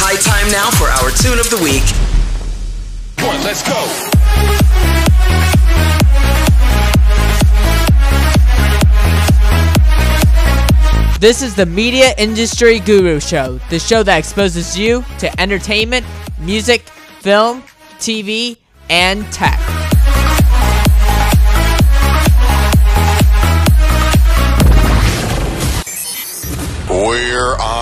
high time now for our tune of the week. One, let's go. This is the Media Industry Guru Show, the show that exposes you to entertainment, music, film, TV, and tech.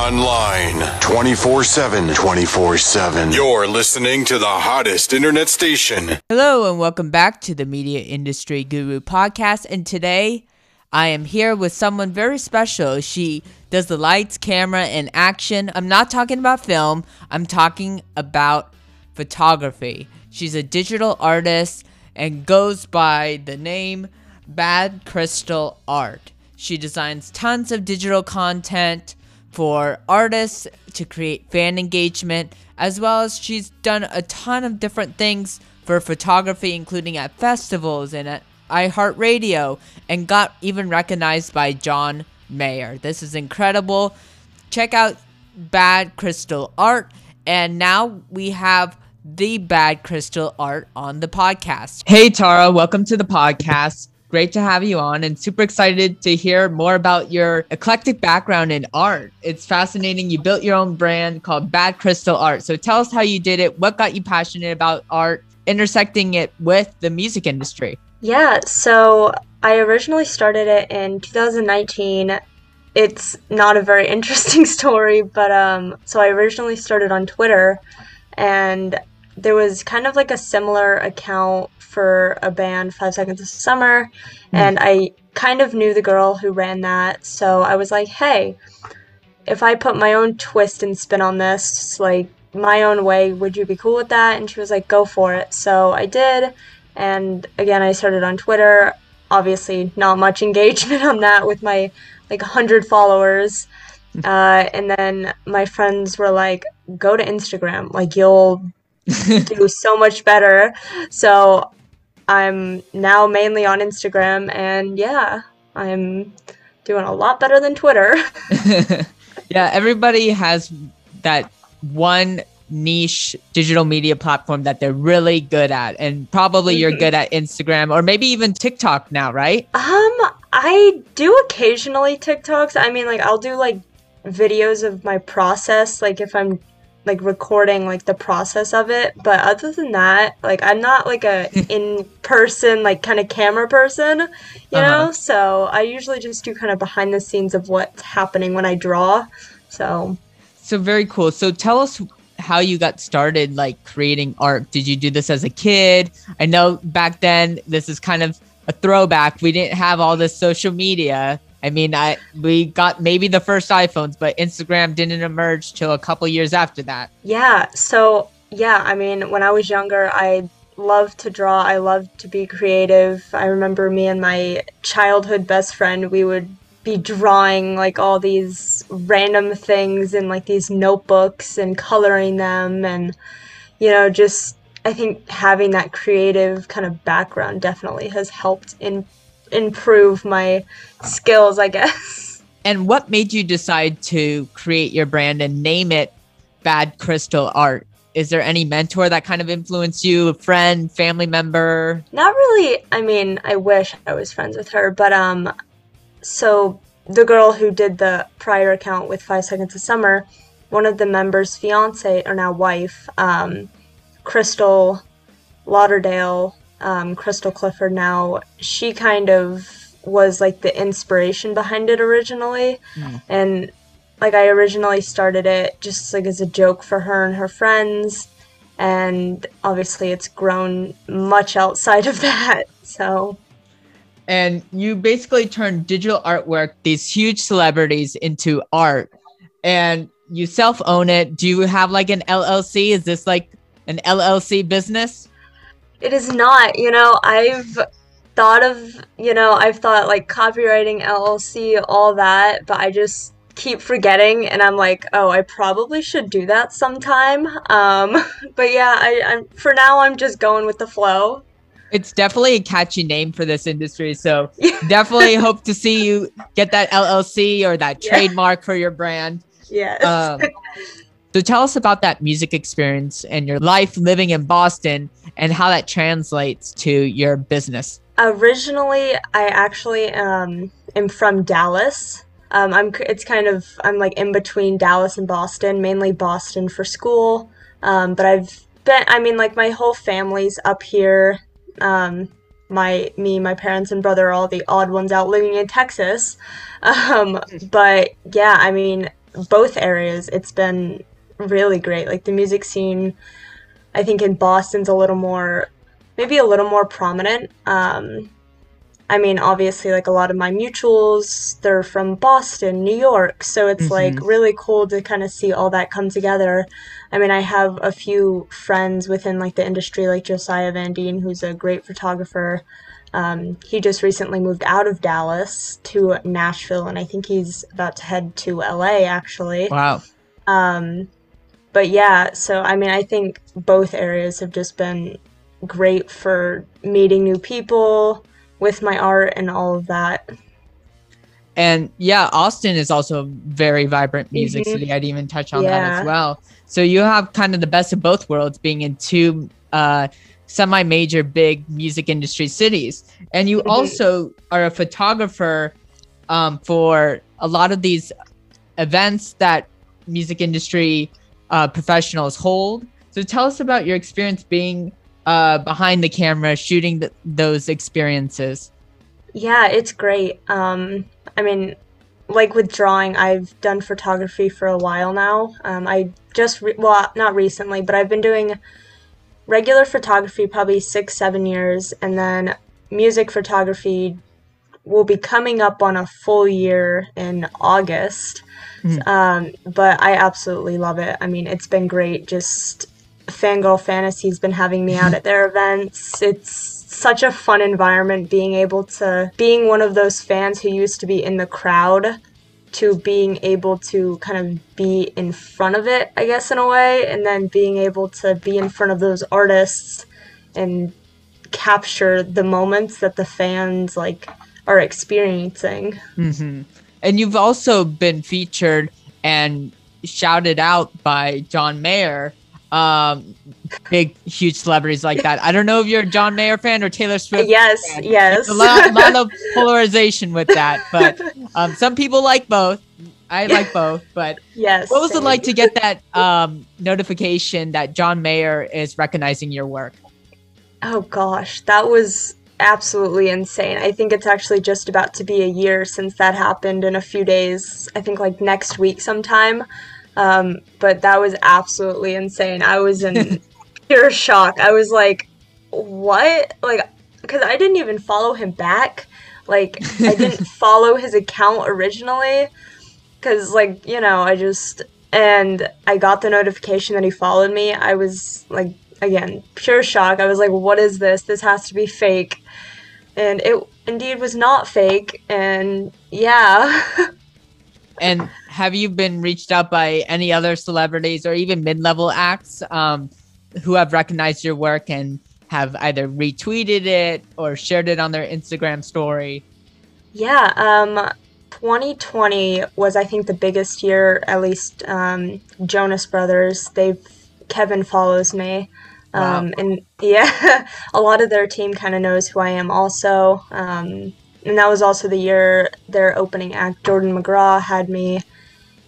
Online 24 7. 24 7. You're listening to the hottest internet station. Hello, and welcome back to the Media Industry Guru podcast. And today, I am here with someone very special. She does the lights, camera, and action. I'm not talking about film, I'm talking about photography. She's a digital artist and goes by the name Bad Crystal Art. She designs tons of digital content for artists to create fan engagement, as well as she's done a ton of different things for photography, including at festivals and at iHeartRadio, and got even recognized by John Mayer. This is incredible. Check out Bad Crystal Art, and now we have the Bad Crystal Art on the podcast. Hey, Tara, welcome to the podcast. Great to have you on and super excited to hear more about your eclectic background in art. It's fascinating. You built your own brand called Bad Crystal Art. So tell us how you did it, what got you passionate about art, intersecting it with the music industry. Yeah, so I originally started it in 2019. It's not a very interesting story, but um so I originally started on Twitter and there was kind of like a similar account for a band, Five Seconds of Summer, and I kind of knew the girl who ran that, so I was like, hey, if I put my own twist and spin on this, like my own way, would you be cool with that? And she was like, go for it. So I did, and again, I started on Twitter. Obviously, not much engagement on that with my like 100 followers. Uh, and then my friends were like, go to Instagram. Like, you'll do so much better. So I'm now mainly on Instagram, and yeah, I'm doing a lot better than Twitter. yeah, everybody has that one niche digital media platform that they're really good at and probably you're Mhm. good at Instagram or maybe even TikTok now, right? Um, I do occasionally TikToks. I mean, like, I'll do like videos of my process, like if I'm like recording like the process of it. But other than that, like, I'm not like a in person, like, kind of camera person, you Uh-huh. know? So I usually just do kind of behind the scenes of what's happening when I draw. So, So very cool. So tell us how you got started like creating art. Did you do this as a kid? I know back then this is kind of a throwback. We didn't have all this social media. I mean, I we got maybe the first iPhones, but Instagram didn't emerge till a couple years after that. Yeah, so yeah, I mean, when I was younger, I loved to draw. I loved to be creative. I remember me and my childhood best friend, we would be drawing like all these random things in like these notebooks and coloring them and you know, just I think having that creative kind of background definitely has helped in improve my skills, I guess. And what made you decide to create your brand and name it Bad Crystal Art? Is there any mentor that kind of influenced you, a friend, family member? Not really. I mean, I wish I was friends with her, but um, so the girl who did the prior account with Five Seconds of Summer, one of the members' fiance or now wife, um, Crystal Lauderdale, um, Crystal Clifford. Now she kind of was like the inspiration behind it originally, Mm. and like I originally started it just like as a joke for her and her friends and obviously it's grown much outside of that. So and you basically turned digital artwork, these huge celebrities, into art, and you self own it. Do you have like an LLC? Is this like an LLC business? It is not, you know, I've thought of, you know, I've thought like copywriting, LLC, all that, but I just keep forgetting and I'm like, oh, I probably should do that sometime. Um, but yeah, I, I'm for now I'm just going with the flow. It's definitely a catchy name for this industry. So definitely hope to see you get that LLC or that Yeah. trademark for your brand. Yes. Um, So tell us about that music experience and your life living in Boston and how that translates to your business. Originally, I actually um, am from Dallas. Um, I'm it's kind of I'm like in between Dallas and Boston, mainly Boston for school. Um, but I've been I mean like my whole family's up here. Um, my me, my parents and brother are all the odd ones out living in Texas. Um, but yeah, I mean both areas. It's been really great. Like the music scene, I think in Boston's a little more, maybe a little more prominent. Um, I mean, obviously, like a lot of my mutuals, they're from Boston, New York. So it's mm-hmm. like really cool to kind of see all that come together. I mean, I have a few friends within like the industry, like Josiah Van Deen, who's a great photographer. Um, he just recently moved out of Dallas to Nashville, and I think he's about to head to LA actually. Wow. Um, but yeah, so I mean, I think both areas have just been great for meeting new people with my art and all of that. And yeah, Austin is also a very vibrant music mm-hmm. city. I'd even touch on yeah. that as well. So you have kind of the best of both worlds being in two uh, semi major big music industry cities. And you mm-hmm. also are a photographer um, for a lot of these events that music industry uh, professionals hold. So tell us about your experience being uh, behind the camera, shooting th- those experiences. Yeah, it's great. Um, I mean, like with drawing, I've done photography for a while now. Um, I just, re- well, not recently, but I've been doing regular photography probably six, seven years, and then music photography will be coming up on a full year in August. Mm-hmm. Um, but I absolutely love it. I mean, it's been great. Just Fangirl Fantasy's been having me out at their events. It's such a fun environment being able to, being one of those fans who used to be in the crowd to being able to kind of be in front of it, I guess, in a way, and then being able to be in front of those artists and capture the moments that the fans like are experiencing. Mm-hmm. And you've also been featured and shouted out by John Mayer. Um, big, huge celebrities like that. I don't know if you're a John Mayer fan or Taylor Swift. Yes, fan. yes. a lot, lot, of polarization with that, but um, some people like both. I like both, but yes. What was same. it like to get that um, notification that John Mayer is recognizing your work? Oh gosh, that was absolutely insane. I think it's actually just about to be a year since that happened in a few days. I think like next week sometime. Um, but that was absolutely insane. I was in pure shock. I was like, what? Like, because I didn't even follow him back. Like, I didn't follow his account originally. Because, like, you know, I just. And I got the notification that he followed me. I was like, again, pure shock. I was like, what is this? This has to be fake. And it indeed was not fake. And yeah. And have you been reached out by any other celebrities or even mid-level acts um, who have recognized your work and have either retweeted it or shared it on their instagram story? Yeah um 2020 was i think the biggest year at least um, jonas brothers. They've kevin follows me Wow. Um, and yeah, a lot of their team kind of knows who I am also. Um, and that was also the year their opening act, Jordan McGraw, had me.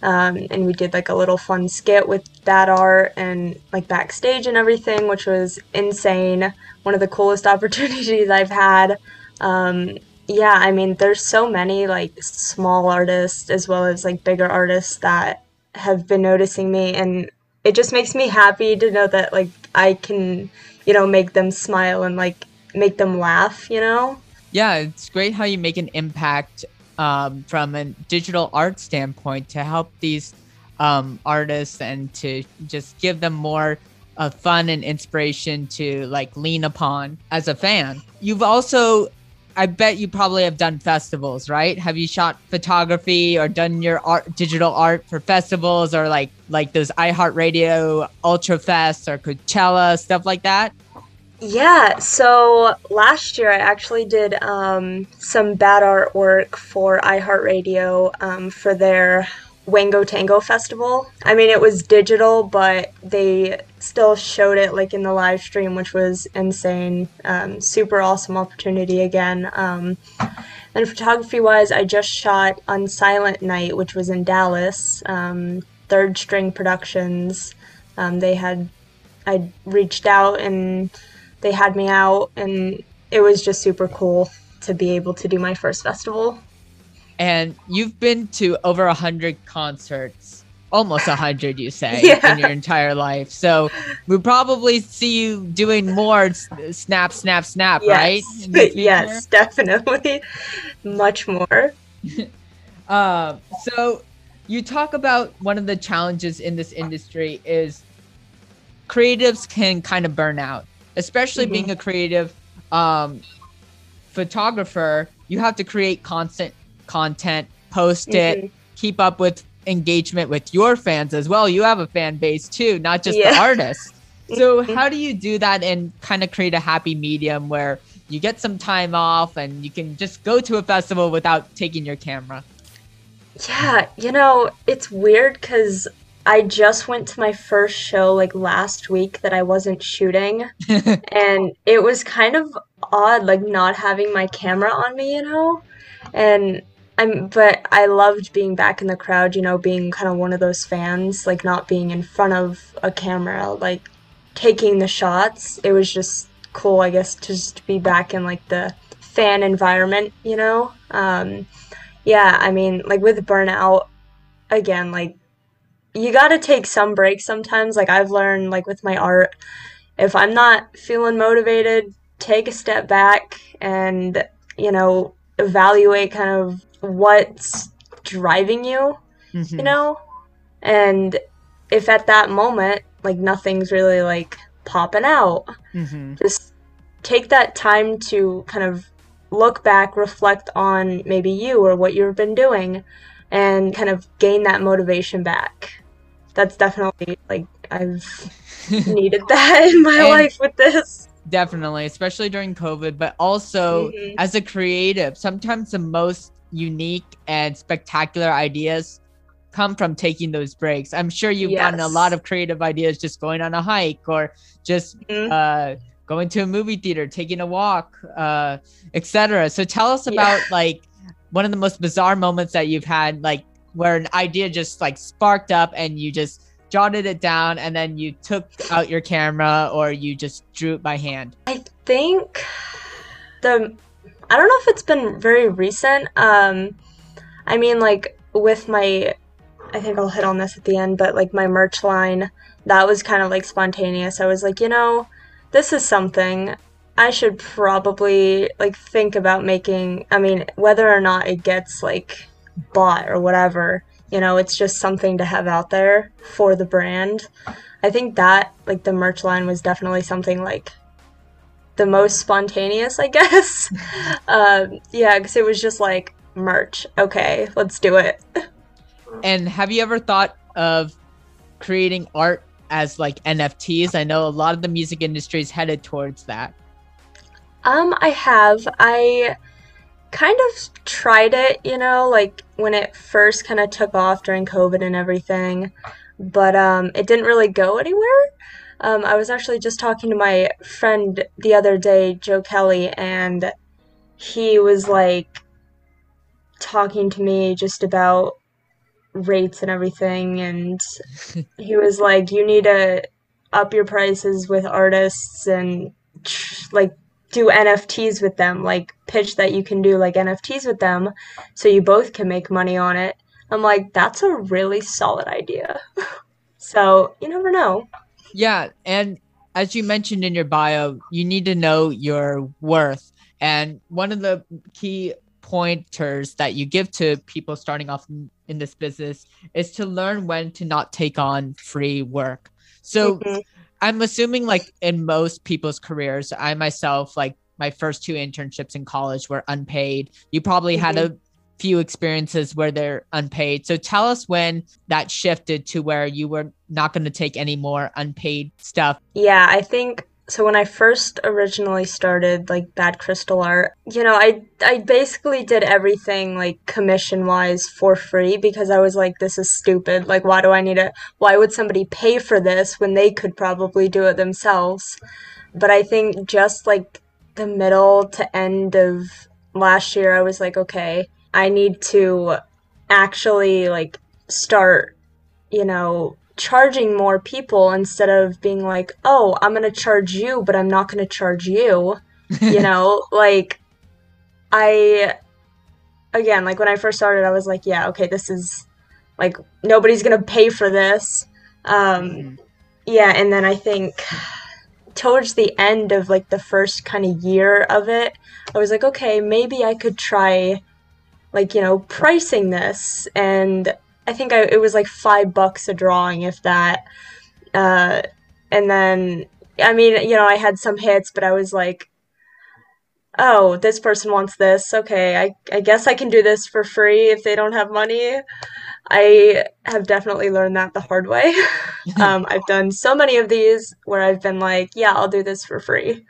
Um, and we did like a little fun skit with that art and like backstage and everything, which was insane. One of the coolest opportunities I've had. Um, yeah, I mean, there's so many like small artists as well as like bigger artists that have been noticing me and it just makes me happy to know that like I can, you know, make them smile and like make them laugh, you know? Yeah, it's great how you make an impact um, from a digital art standpoint to help these um, artists and to just give them more uh, fun and inspiration to like lean upon as a fan. You've also I bet you probably have done festivals, right? Have you shot photography or done your art, digital art for festivals or like like those iHeartRadio Ultra Fest or Coachella stuff like that? Yeah, so last year I actually did um, some bad artwork for iHeartRadio um, for their Wango Tango Festival. I mean, it was digital, but they still showed it like in the live stream, which was insane. Um, super awesome opportunity again. Um, and photography wise, I just shot on Silent Night, which was in Dallas. Um, Third String Productions. Um, they had, I reached out and they had me out, and it was just super cool to be able to do my first festival. And you've been to over a hundred concerts, almost a hundred, you say, Yeah. in your entire life. So we'll probably see you doing more snap, snap, snap, right? Yes, future? yes, definitely, much more. Uh, so you talk about one of the challenges in this industry is creatives can kind of burn out, especially Mhm. being a creative um, photographer. You have to create constant content, post it, Mhm. keep up with engagement with your fans as well. You have a fan base too, not just the Yeah. artists. So Mhm. how do you do that and kind of create a happy medium where you get some time off and you can just go to a festival without taking your camera? Yeah, you know, it's weird because I just went to my first show like last week that I wasn't shooting, and it was kind of odd, like not having my camera on me, you know? And I'm, but I loved being back in the crowd, you know, being kind of one of those fans, like not being in front of a camera, like taking the shots. It was just cool, I guess, to just be back in like the fan environment, you know? Um, yeah, I mean, like with burnout, again, like you got to take some breaks sometimes. Like I've learned, like with my art, if I'm not feeling motivated, take a step back and, you know, evaluate kind of what's driving you, Mhm. you know? And if at that moment, like nothing's really like popping out, Mhm. just take that time to kind of look back, reflect on maybe you or what you've been doing, and kind of gain that motivation back. That's definitely like I've needed that in my And- life with this. Definitely, especially during COVID, but also Mhm. as a creative, sometimes the most unique and spectacular ideas come from taking those breaks. I'm sure you've gotten a lot of creative ideas just going on a hike or just Mhm. uh, going to a movie theater, taking a walk, uh, etc. So tell us Yeah. about like one of the most bizarre moments that you've had, like where an idea just like sparked up and you just jotted it down and then you took out your camera or you just drew it by hand. I think the I don't know if it's been very recent. Um, I mean, like with my, I think I'll hit on this at the end, but like my merch line, that was kind of like spontaneous. I was like, you know, this is something I should probably like think about making. I mean, whether or not it gets like bought or whatever, you know, it's just something to have out there for the brand. I think that like the merch line was definitely something like the most spontaneous, I guess. um, yeah, because it was just like merch. Okay, let's do it. And have you ever thought of creating art as like NFTs? I know a lot of the music industry is headed towards that. Um, I have. I kind of tried it, you know, like when it first kind of took off during COVID and everything, but um, it didn't really go anywhere. Um, I was actually just talking to my friend the other day, Joe Kelly, and he was like talking to me just about rates and everything, and he was like, "You need to up your prices with artists and like do NFTs with them, like pitch that you can do like NFTs with them so you both can make money on it. I'm like, that's a really solid idea. so you never know. Yeah, and as you mentioned in your bio, you need to know your worth. And one of the key pointers that you give to people starting off in, this business is to learn when to not take on free work. So Mhm. I'm assuming like in most people's careers, I myself like my first two internships in college were unpaid. You probably had a few experiences where they're unpaid. So tell us when that shifted to where you were not going to take any more unpaid stuff. Yeah, I think so when I first originally started like Bad Crystal Art, you know, I I basically did everything like commission wise for free because I was like this is stupid. Like why do I need it? Why would somebody pay for this when they could probably do it themselves? But I think just like the middle to end of last year I was like okay, I need to actually like start, you know, charging more people instead of being like, oh, I'm going to charge you, but I'm not going to charge you. you know, like, I, again, like when I first started, I was like, yeah, okay, this is like, nobody's going to pay for this. Um, mm-hmm. Yeah, and then I think towards the end of like the first kind of year of it, I was like, okay, maybe I could try like, you know, pricing this and I think I, it was like five bucks a drawing, if that. Uh, and then, I mean, you know, I had some hits, but I was like, oh, this person wants this. Okay, I, I guess I can do this for free if they don't have money. I have definitely learned that the hard way. um, I've done so many of these where I've been like, yeah, I'll do this for free.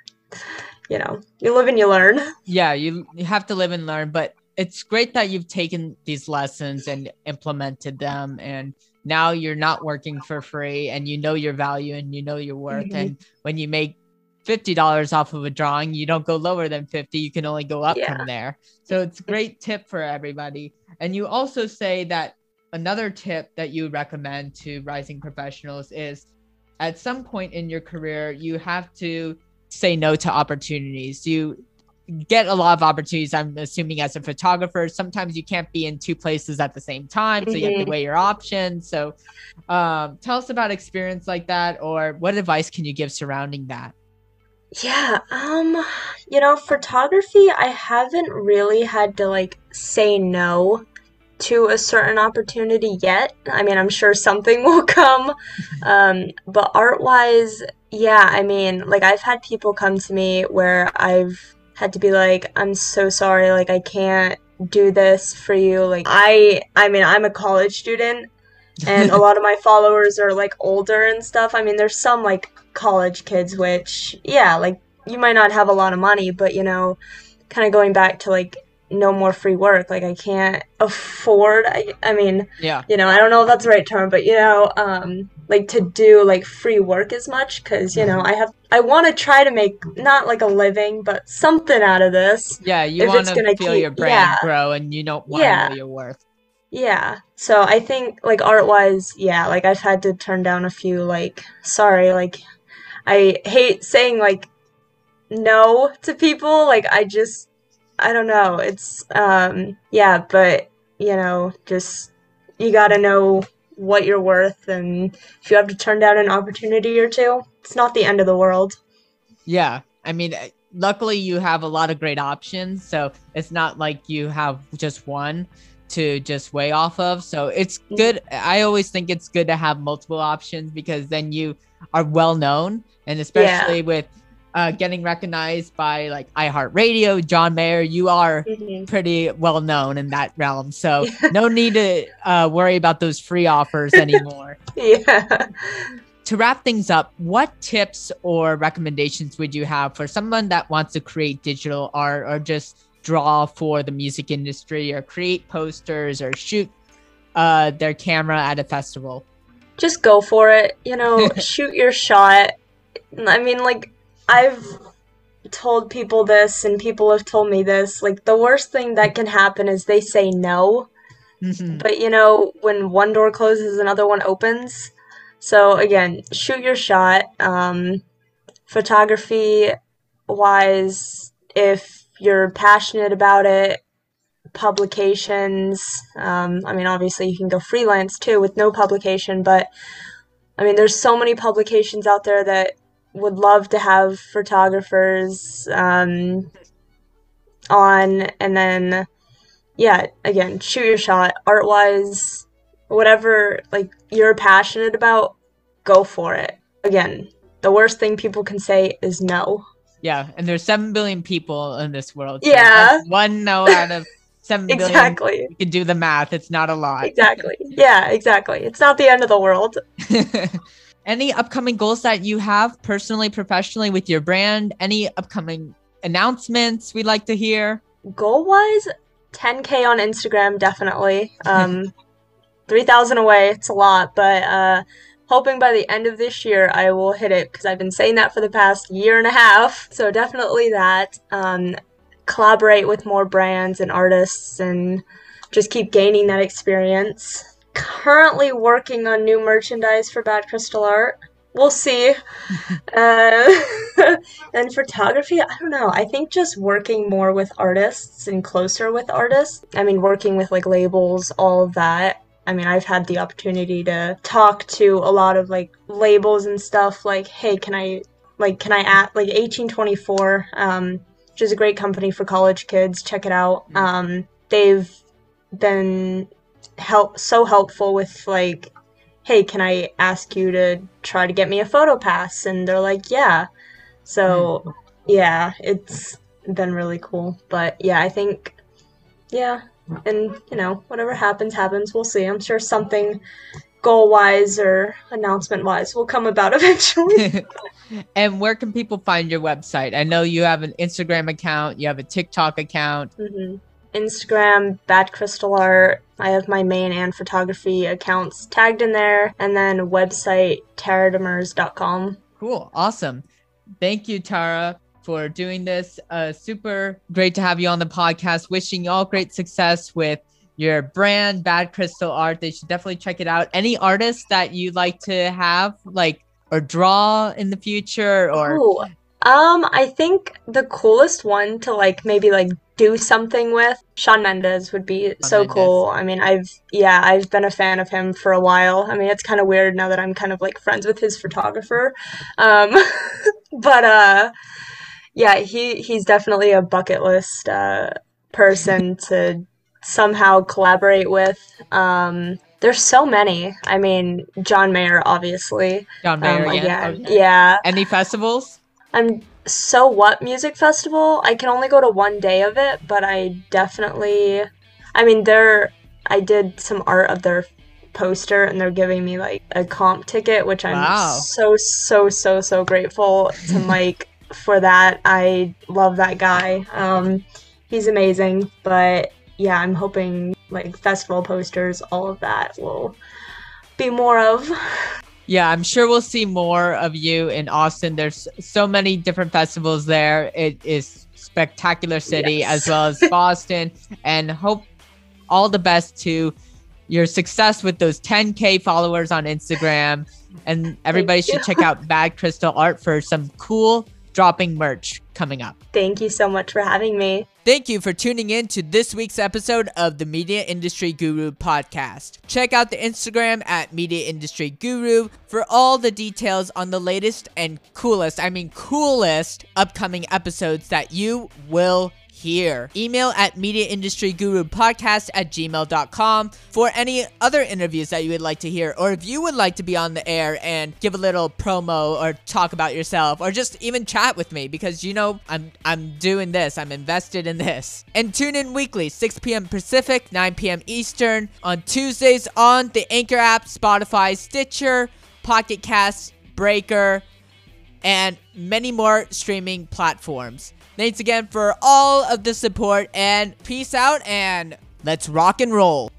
You know, you live and you learn. Yeah, you, you have to live and learn, but it's great that you've taken these lessons and implemented them and now you're not working for free and you know your value and you know your worth mm-hmm. and when you make $50 off of a drawing you don't go lower than 50 you can only go up yeah. from there so it's a great tip for everybody and you also say that another tip that you recommend to rising professionals is at some point in your career you have to say no to opportunities you get a lot of opportunities. I'm assuming as a photographer, sometimes you can't be in two places at the same time, so mm-hmm. you have to mm-hmm. weigh your options. So, um, tell us about experience like that, or what advice can you give surrounding that? Yeah, um, you know, photography, I haven't really had to like say no to a certain opportunity yet. I mean, I'm sure something will come. Um, but art wise, yeah, I mean, like I've had people come to me where I've had to be like, I'm so sorry, like I can't do this for you. Like I I mean, I'm a college student and a lot of my followers are like older and stuff. I mean, there's some like college kids which yeah, like you might not have a lot of money, but you know, kind of going back to like no more free work. Like I can't afford. I, I mean, yeah, you know, I don't know if that's the right term, but you know, um, like to do like free work as much because you know I have I want to try to make not like a living, but something out of this. Yeah, you want to feel keep, your brand yeah. grow, and you don't want yeah. to know your worth. Yeah. So I think like art wise, yeah, like I've had to turn down a few like sorry, like I hate saying like no to people. Like I just I don't know. It's um yeah, but you know, just you got to know what you're worth and if you have to turn down an opportunity or two, it's not the end of the world. Yeah. I mean, uh, luckily you have a lot of great options, so it's not like you have just one to just weigh off of. So it's mm-hmm. good. I always think it's good to have multiple options because then you are well known and especially yeah. with uh, getting recognized by like iHeartRadio, John Mayer. You are mm-hmm. pretty well known in that realm, so no need to uh, worry about those free offers anymore. yeah. To wrap things up, what tips or recommendations would you have for someone that wants to create digital art or just draw for the music industry or create posters or shoot uh, their camera at a festival? Just go for it. You know, shoot your shot. I mean, like I've told people this and people have told me this. Like the worst thing that can happen is they say no. Mm-hmm. But you know, when one door closes, another one opens. So again, shoot your shot. Um, photography wise, if you're passionate about it, publications. Um, I mean, obviously you can go freelance too with no publication, but I mean, there's so many publications out there that would love to have photographers um, on, and then yeah, again, shoot your shot. Art wise, whatever like you're passionate about, go for it. Again, the worst thing people can say is no. Yeah, and there's seven billion people in this world. So yeah, one no out of seven exactly. Billion, you can do the math. It's not a lot. Exactly. Yeah, exactly. It's not the end of the world. Any upcoming goals that you have personally, professionally with your brand? Any upcoming announcements we'd like to hear? Goal wise, 10k on Instagram definitely. Um, 3,000 away, it's a lot, but uh, hoping by the end of this year I will hit it because I've been saying that for the past year and a half. So definitely that. Um, collaborate with more brands and artists and just keep gaining that experience. Currently working on new merchandise for Bad Crystal Art. We'll see. uh, and photography, I don't know. I think just working more with artists and closer with artists. I mean, working with like labels, all of that. I mean, I've had the opportunity to talk to a lot of like labels and stuff like, hey, can I like can I add like 1824 um which is a great company for college kids. Check it out. Mm-hmm. Um, they've been help so helpful with like, hey, can I ask you to try to get me a photo pass? And they're like, yeah. So mm. yeah, it's been really cool. But yeah, I think yeah, and you know whatever happens happens. We'll see. I'm sure something goal wise or announcement wise will come about eventually. and where can people find your website? I know you have an Instagram account, you have a TikTok account. Mm-hmm. Instagram, Bad Crystal Art. I have my main and photography accounts tagged in there, and then website tarademers.com. Cool, awesome. Thank you, Tara, for doing this. Uh, super great to have you on the podcast. Wishing you all great success with your brand, Bad Crystal Art. They should definitely check it out. Any artists that you'd like to have, like, or draw in the future, or Ooh. um, I think the coolest one to like maybe like do something with Shawn Mendes would be Shawn so Mendes. cool. I mean, I've yeah, I've been a fan of him for a while. I mean, it's kind of weird now that I'm kind of like friends with his photographer. Um, but uh, yeah, he he's definitely a bucket list uh person to somehow collaborate with. Um, there's so many. I mean, John Mayer, obviously. John Mayer, um, yeah. Okay. Yeah. Any festivals? I'm so what music festival. I can only go to one day of it, but I definitely. I mean, there. I did some art of their poster, and they're giving me like a comp ticket, which I'm wow. so so so so grateful to Mike for that. I love that guy. Um, he's amazing, but yeah, I'm hoping like festival posters, all of that will be more of. Yeah, I'm sure we'll see more of you in Austin. There's so many different festivals there. It is spectacular city yes. as well as Boston and hope all the best to your success with those 10k followers on Instagram and everybody should check out Bad Crystal Art for some cool dropping merch coming up. Thank you so much for having me. Thank you for tuning in to this week's episode of the Media Industry Guru podcast. Check out the Instagram at Media Industry Guru for all the details on the latest and coolest, I mean, coolest upcoming episodes that you will here. Email at mediaindustrygurupodcast at gmail.com for any other interviews that you would like to hear, or if you would like to be on the air and give a little promo or talk about yourself, or just even chat with me because you know I'm I'm doing this, I'm invested in this. And tune in weekly, 6 p.m. Pacific, 9 p.m. Eastern, on Tuesdays on the Anchor app, Spotify, Stitcher, Pocket Cast, Breaker, and many more streaming platforms. Thanks again for all of the support and peace out and let's rock and roll.